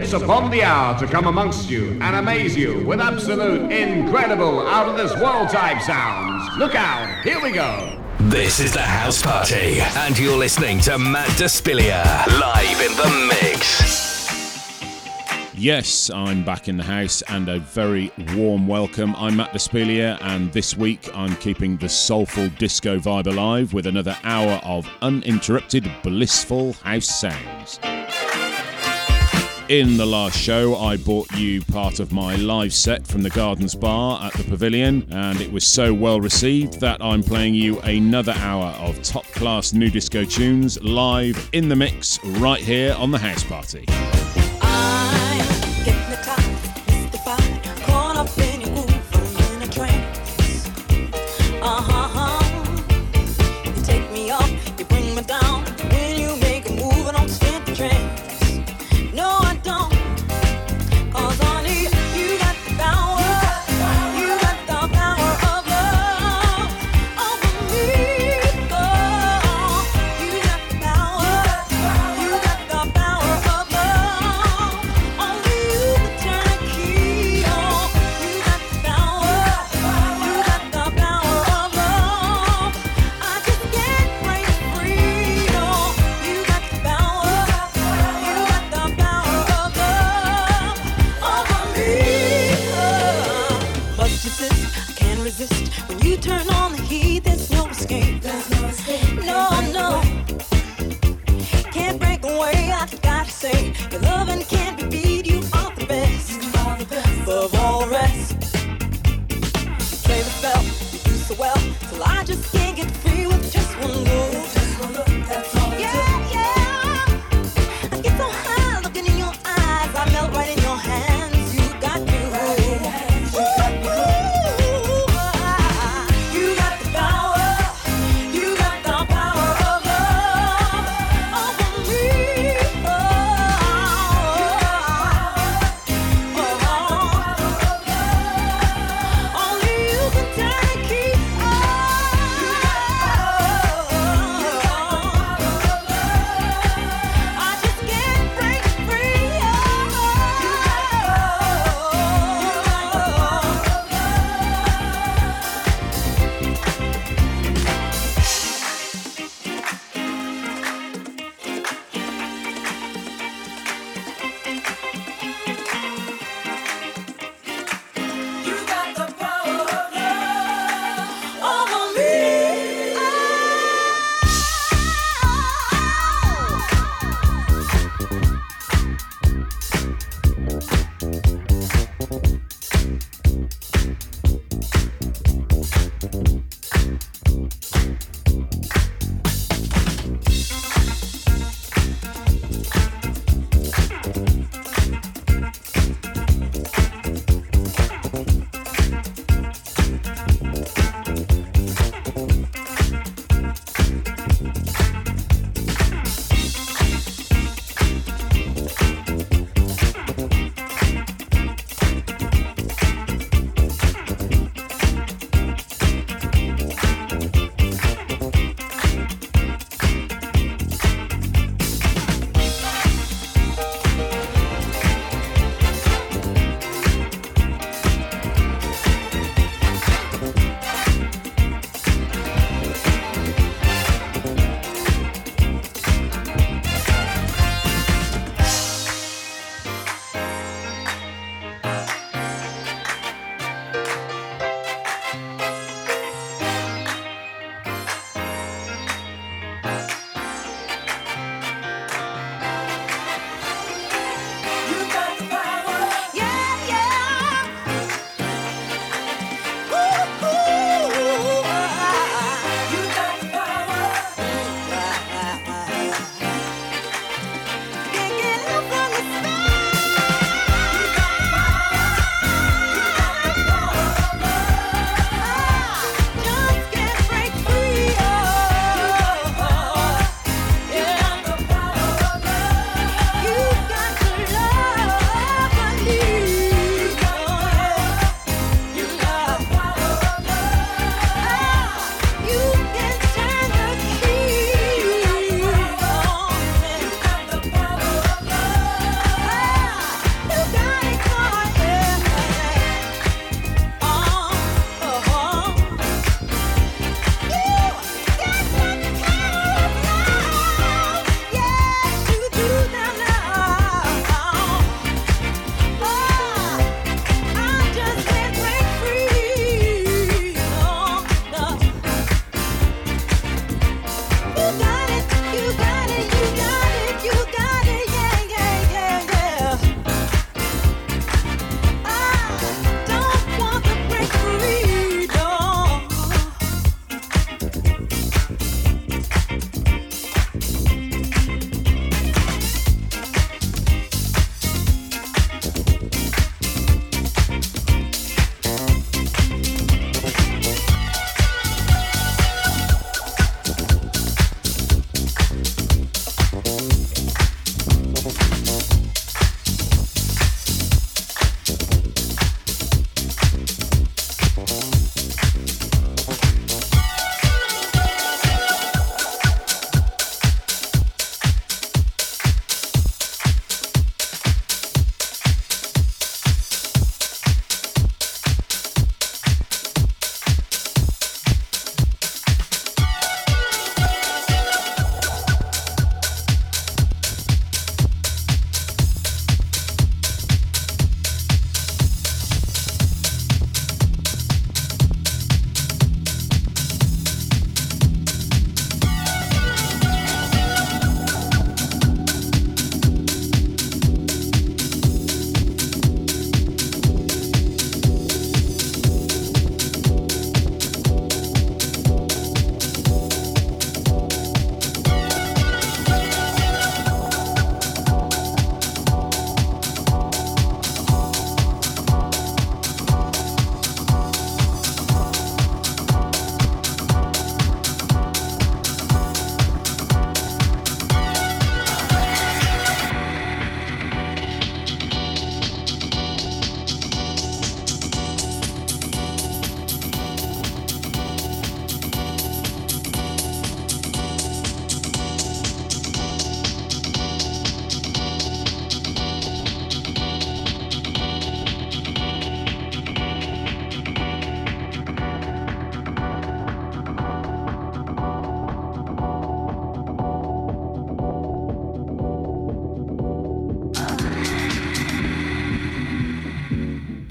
It's upon the hour to come amongst you and amaze you with absolute, incredible, out of this world type sounds. Look out, here we go. This is the house party, and you're listening to Matt Despilia live in the mix. Yes, I'm back in the house and a very warm welcome. I'm Matt Despilia, and this week I'm keeping the soulful disco vibe alive with another hour of uninterrupted, blissful house sounds. In the last show, I brought you part of my live set from the Gardens Bar at the Pavilion, and it was so well received that I'm playing you another hour of top class new disco tunes live in the mix right here on the House Party. You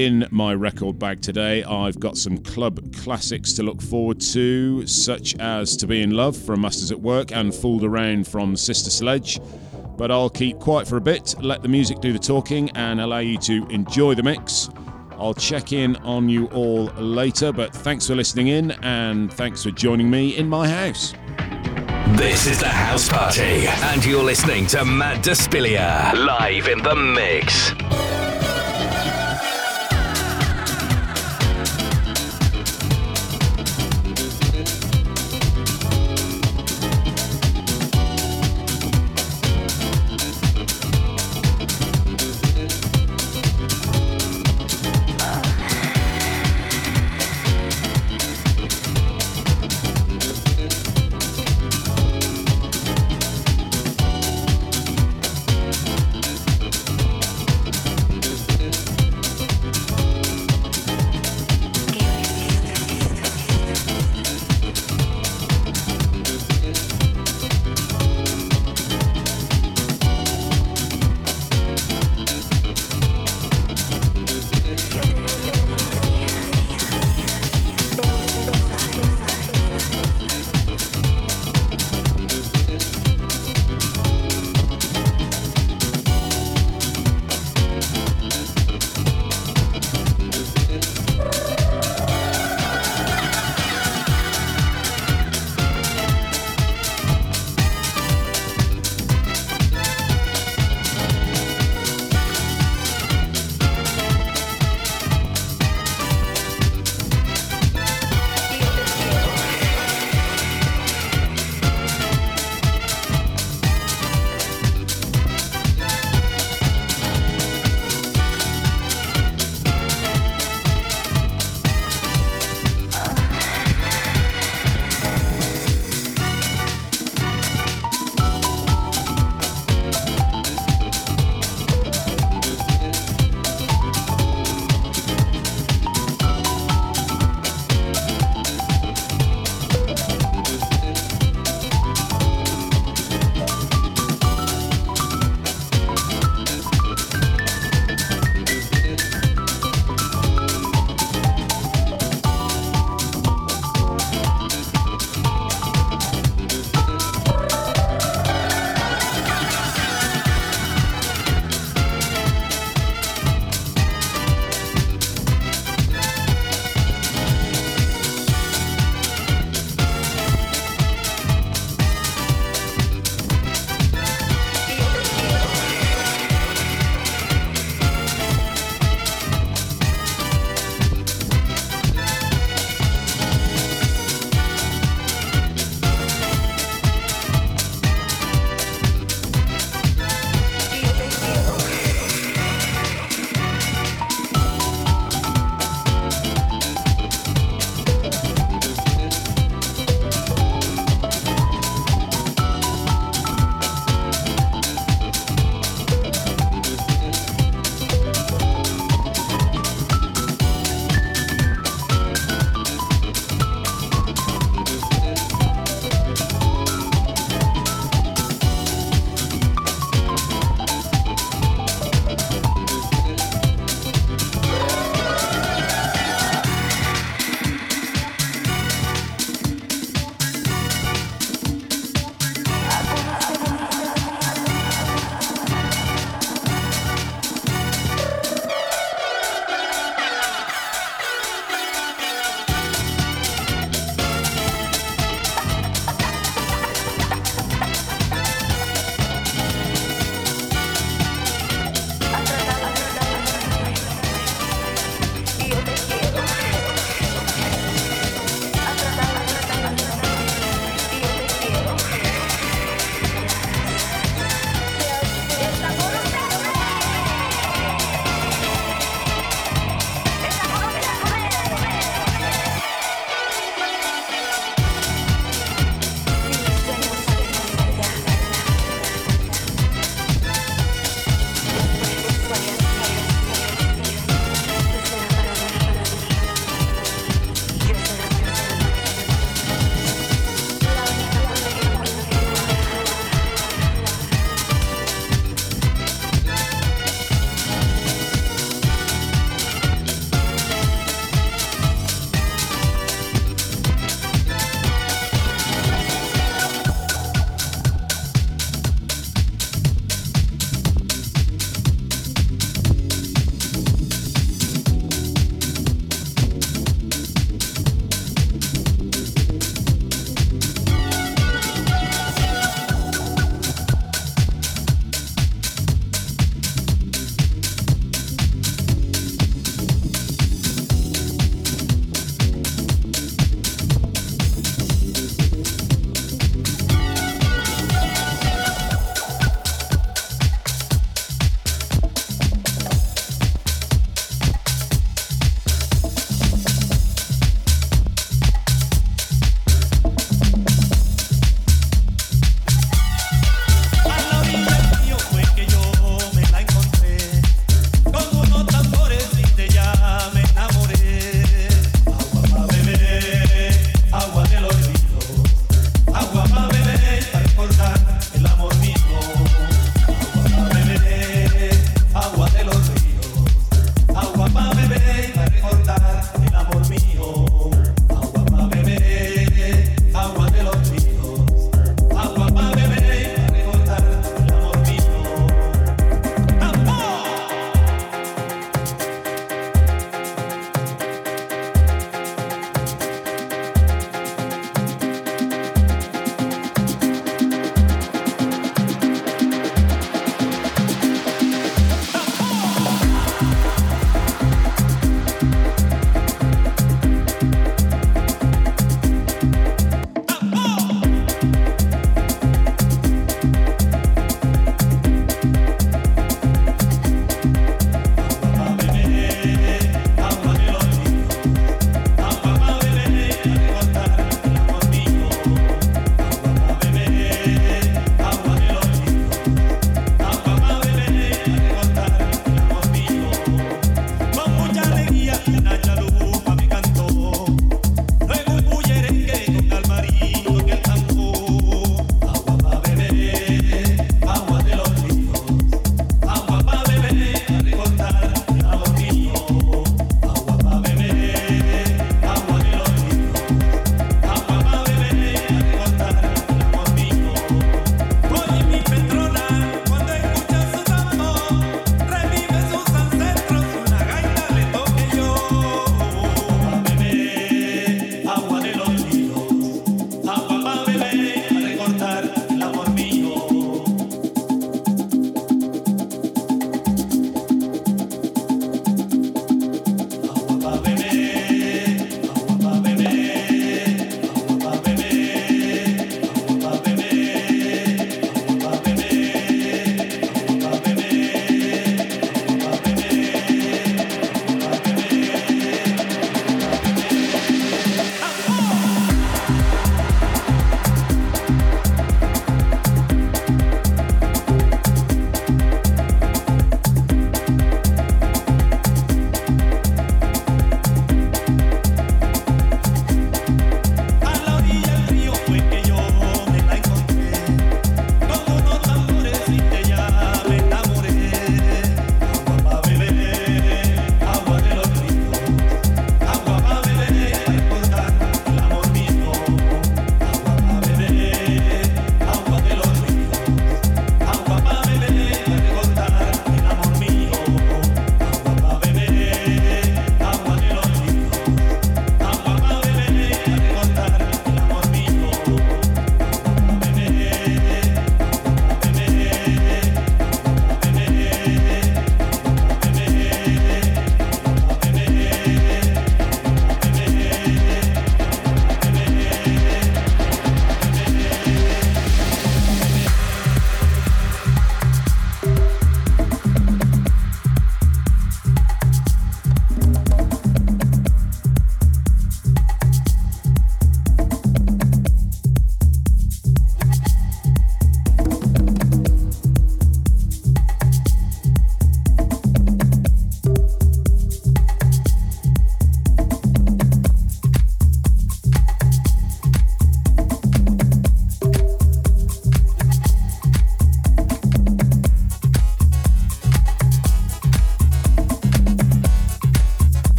In my record bag today, I've got some club classics to look forward to, such as To Be in Love from Masters at Work and Fooled Around from Sister Sledge. But I'll keep quiet for a bit, let the music do the talking, and allow you to enjoy the mix. I'll check in on you all later, but thanks for listening in and thanks for joining me in my house. This is the House Party, and you're listening to Matt Despilia live in the mix.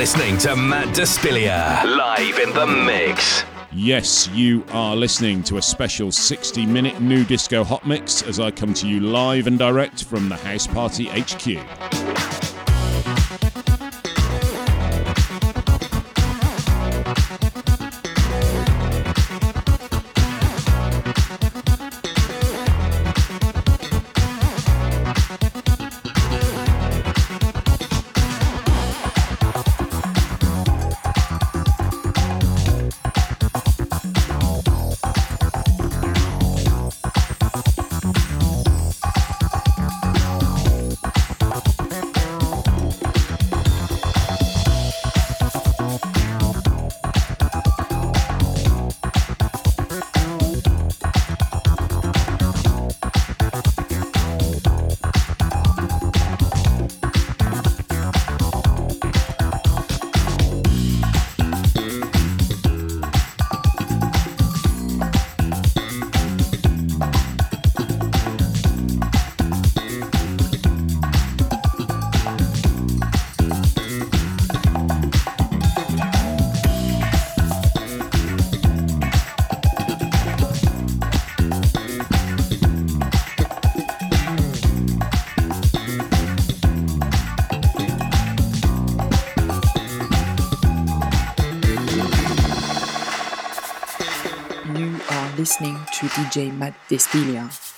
Listening to Matt Despilia, live in the mix. Yes, you are listening to a special 60 minute new disco hot mix as I come to you live and direct from the House Party HQ. To DJ Matt Despilia.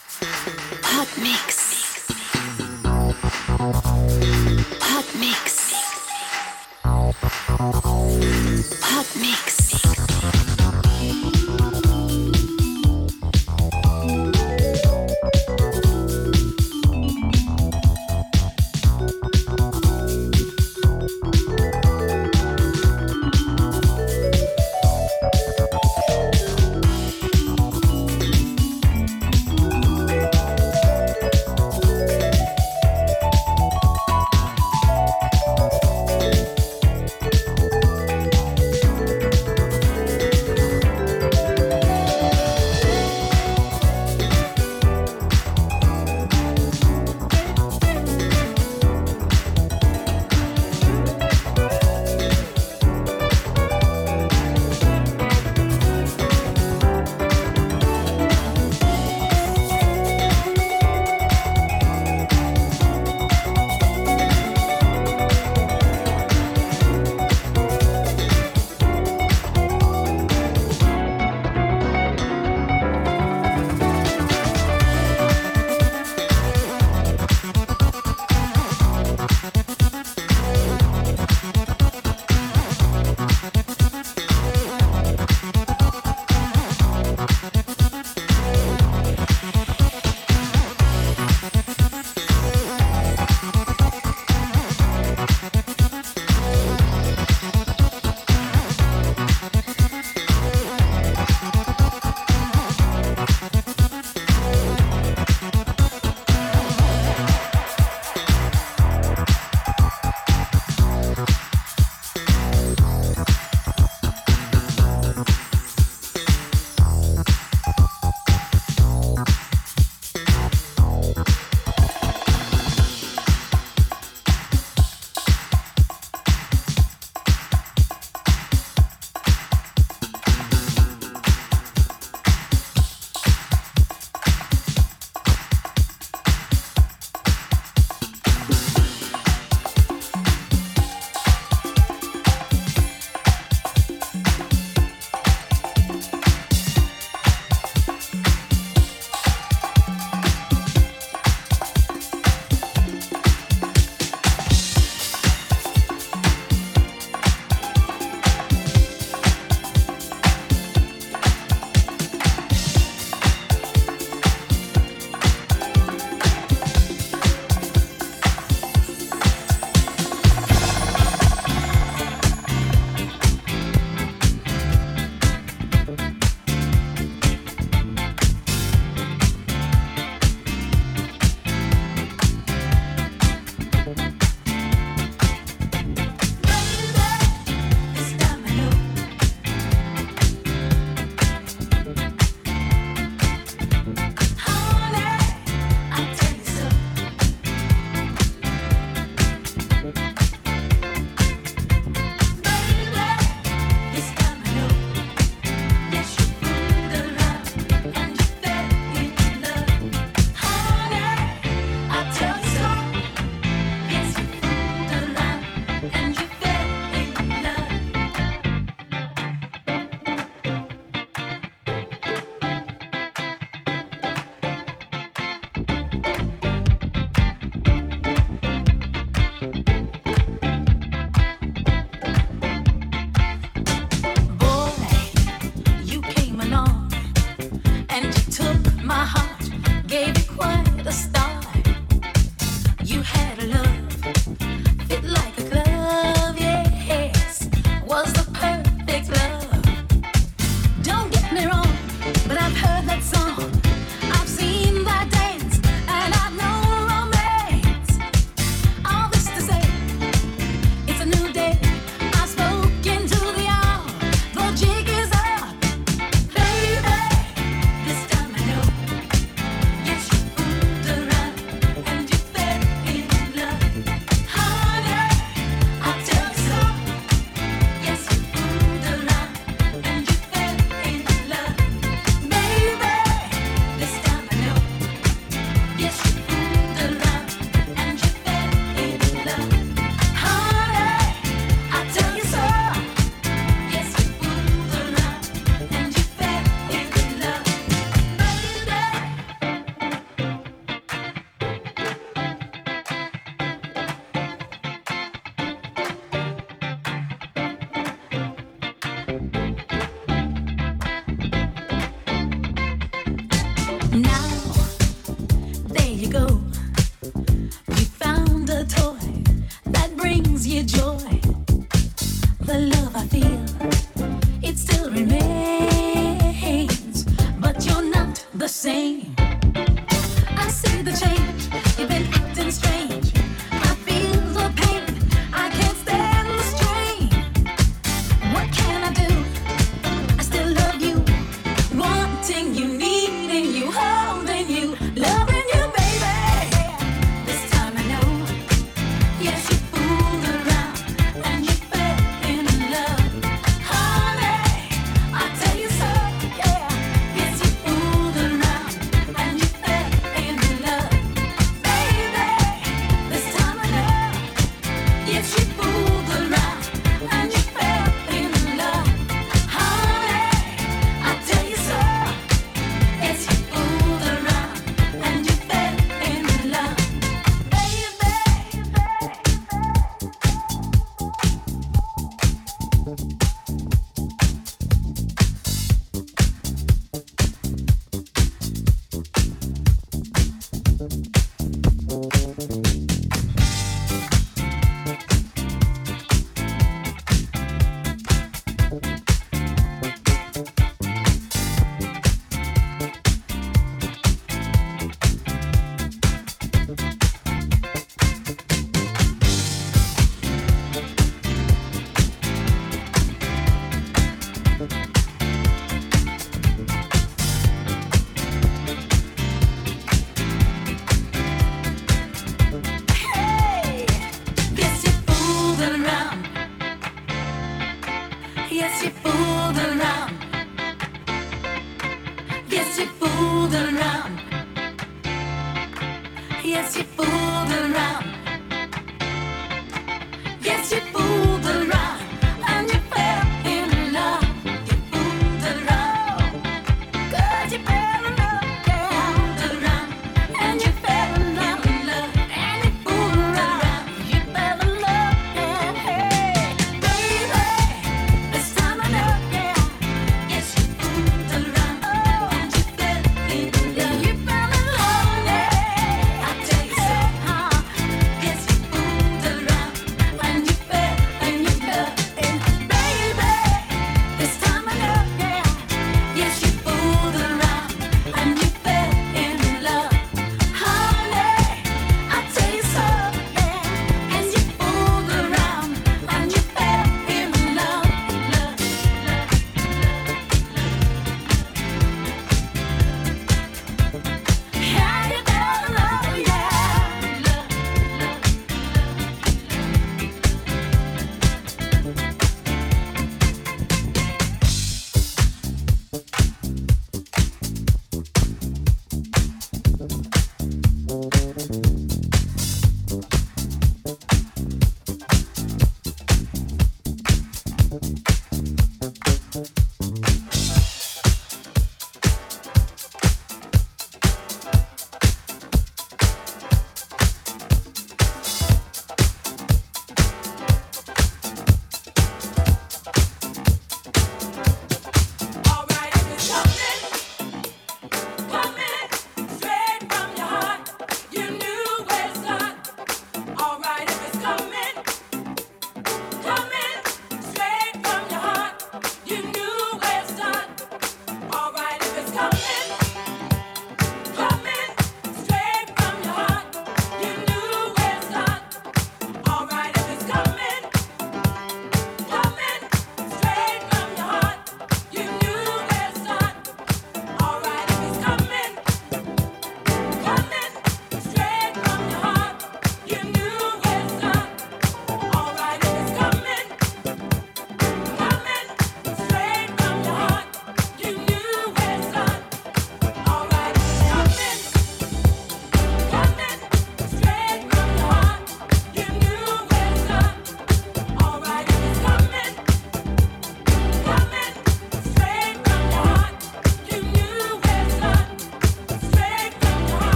Not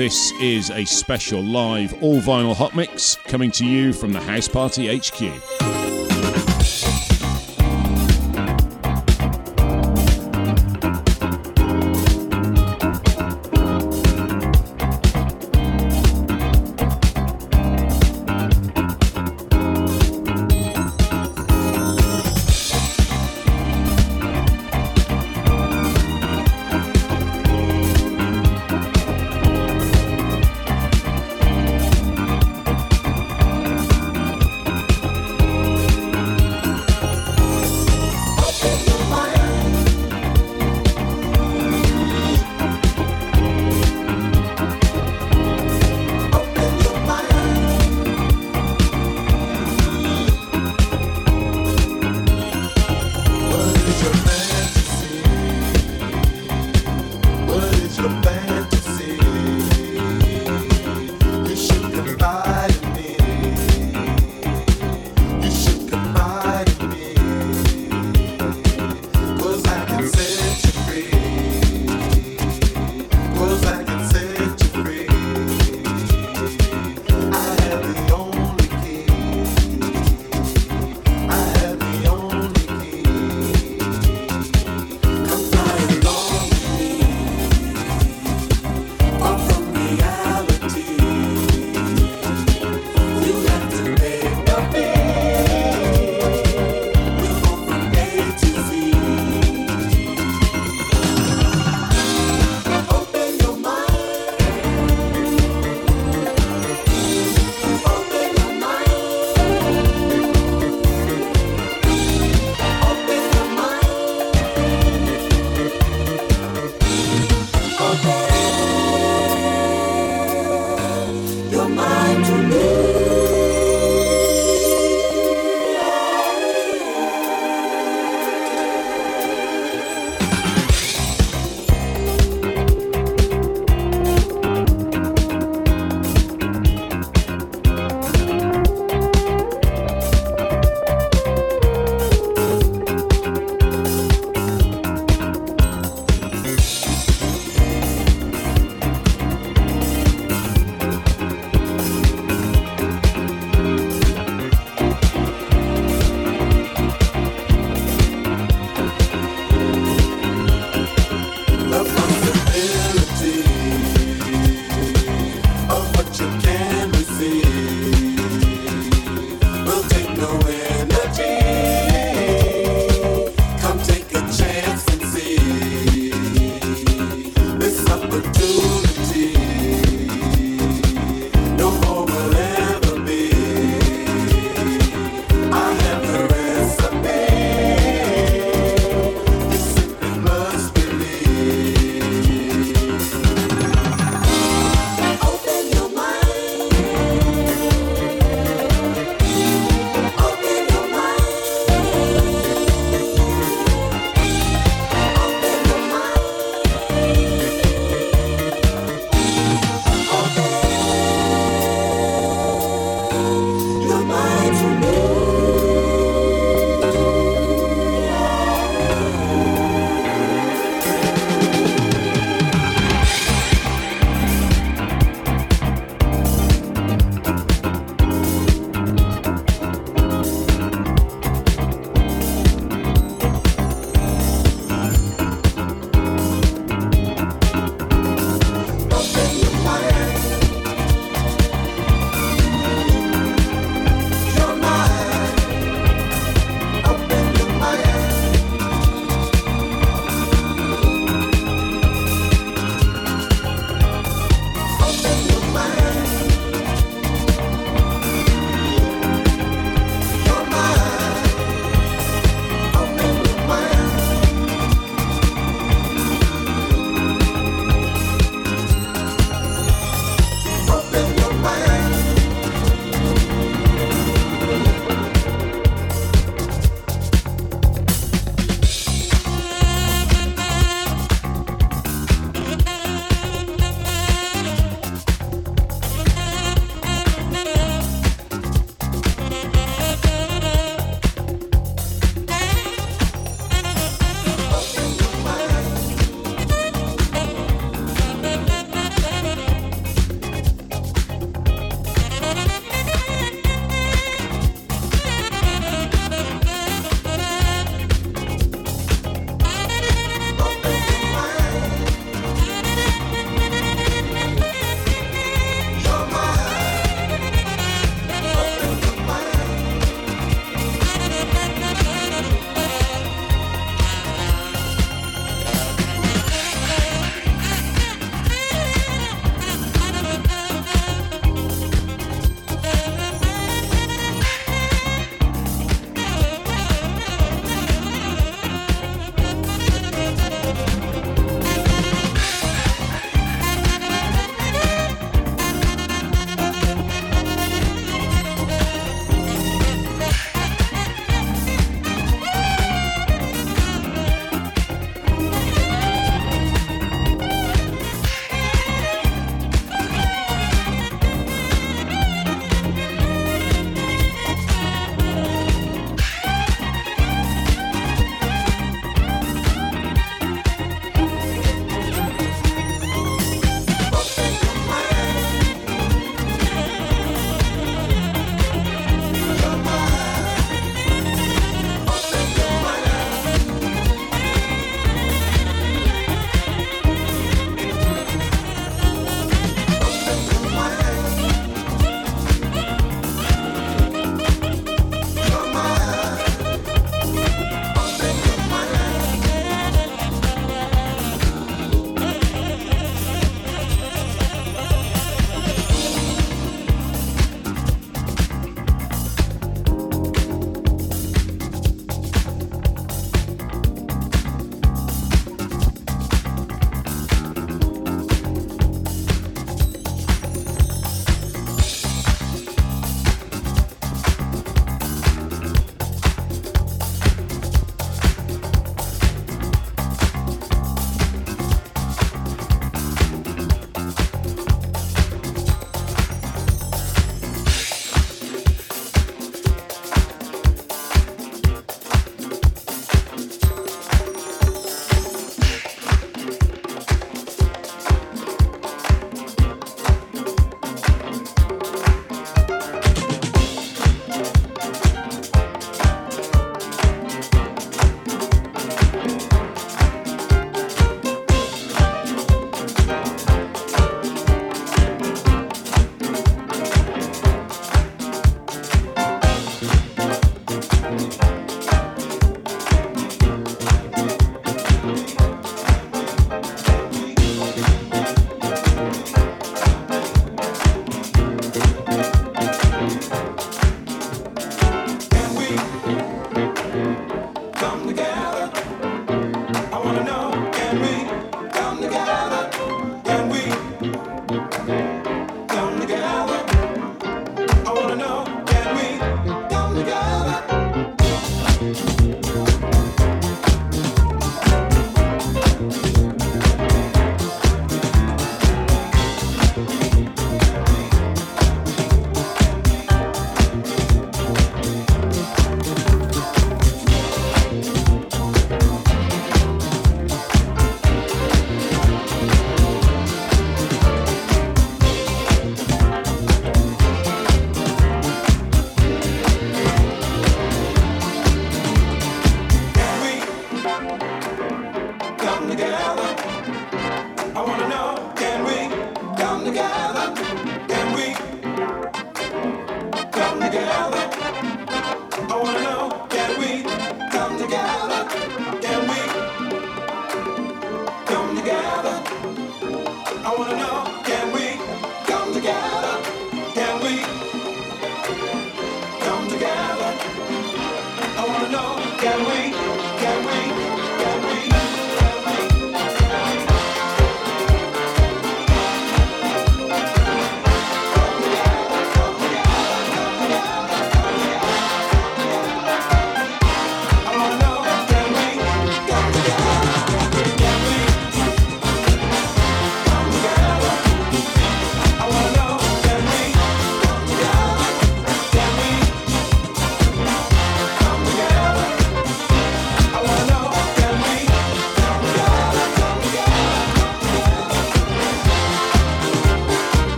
This is a special live all vinyl hot mix coming to you from the House Party HQ.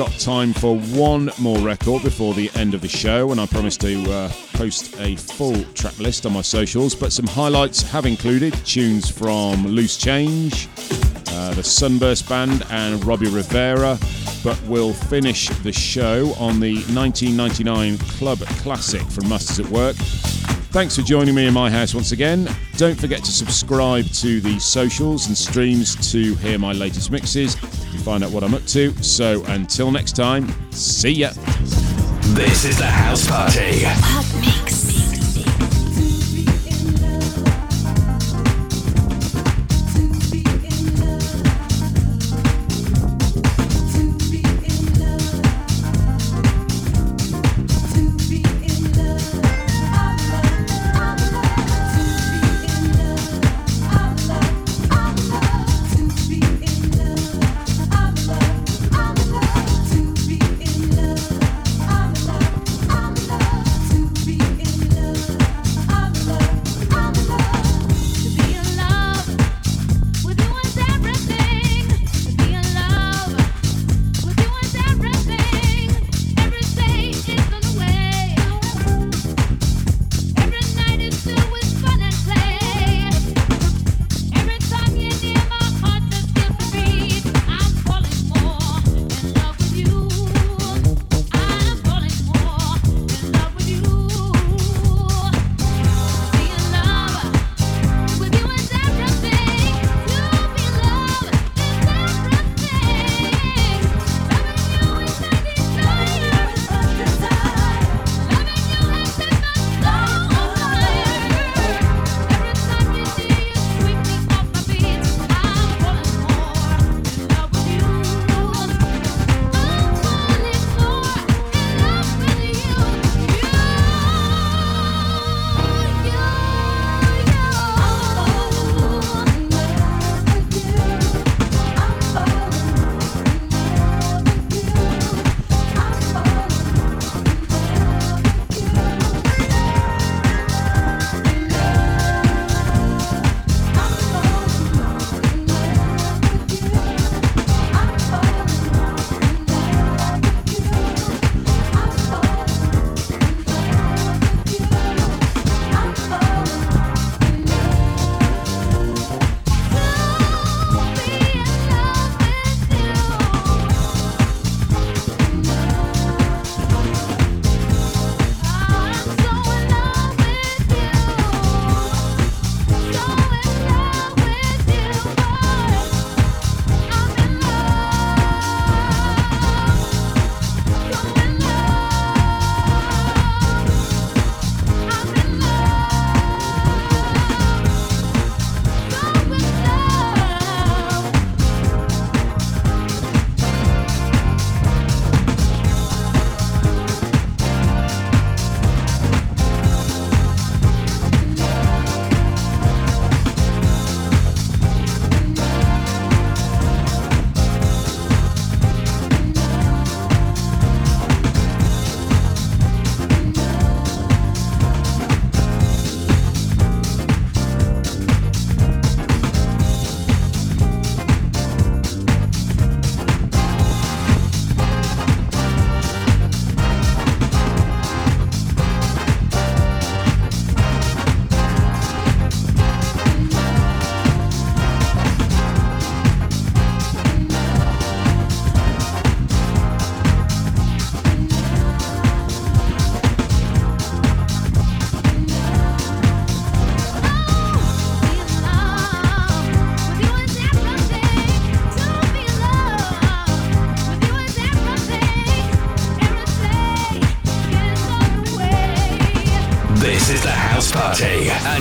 Got time for one more record before the end of the show, and I promise to uh, post a full track list on my socials. But some highlights have included tunes from Loose Change, uh, the Sunburst Band, and Robbie Rivera. But we'll finish the show on the 1999 Club Classic from Masters at Work. Thanks for joining me in my house once again. Don't forget to subscribe to the socials and streams to hear my latest mixes find out what I'm up to. So until next time, see ya. This is the house party.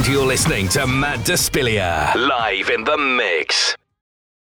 You're listening to Matt Despilia live in the mix.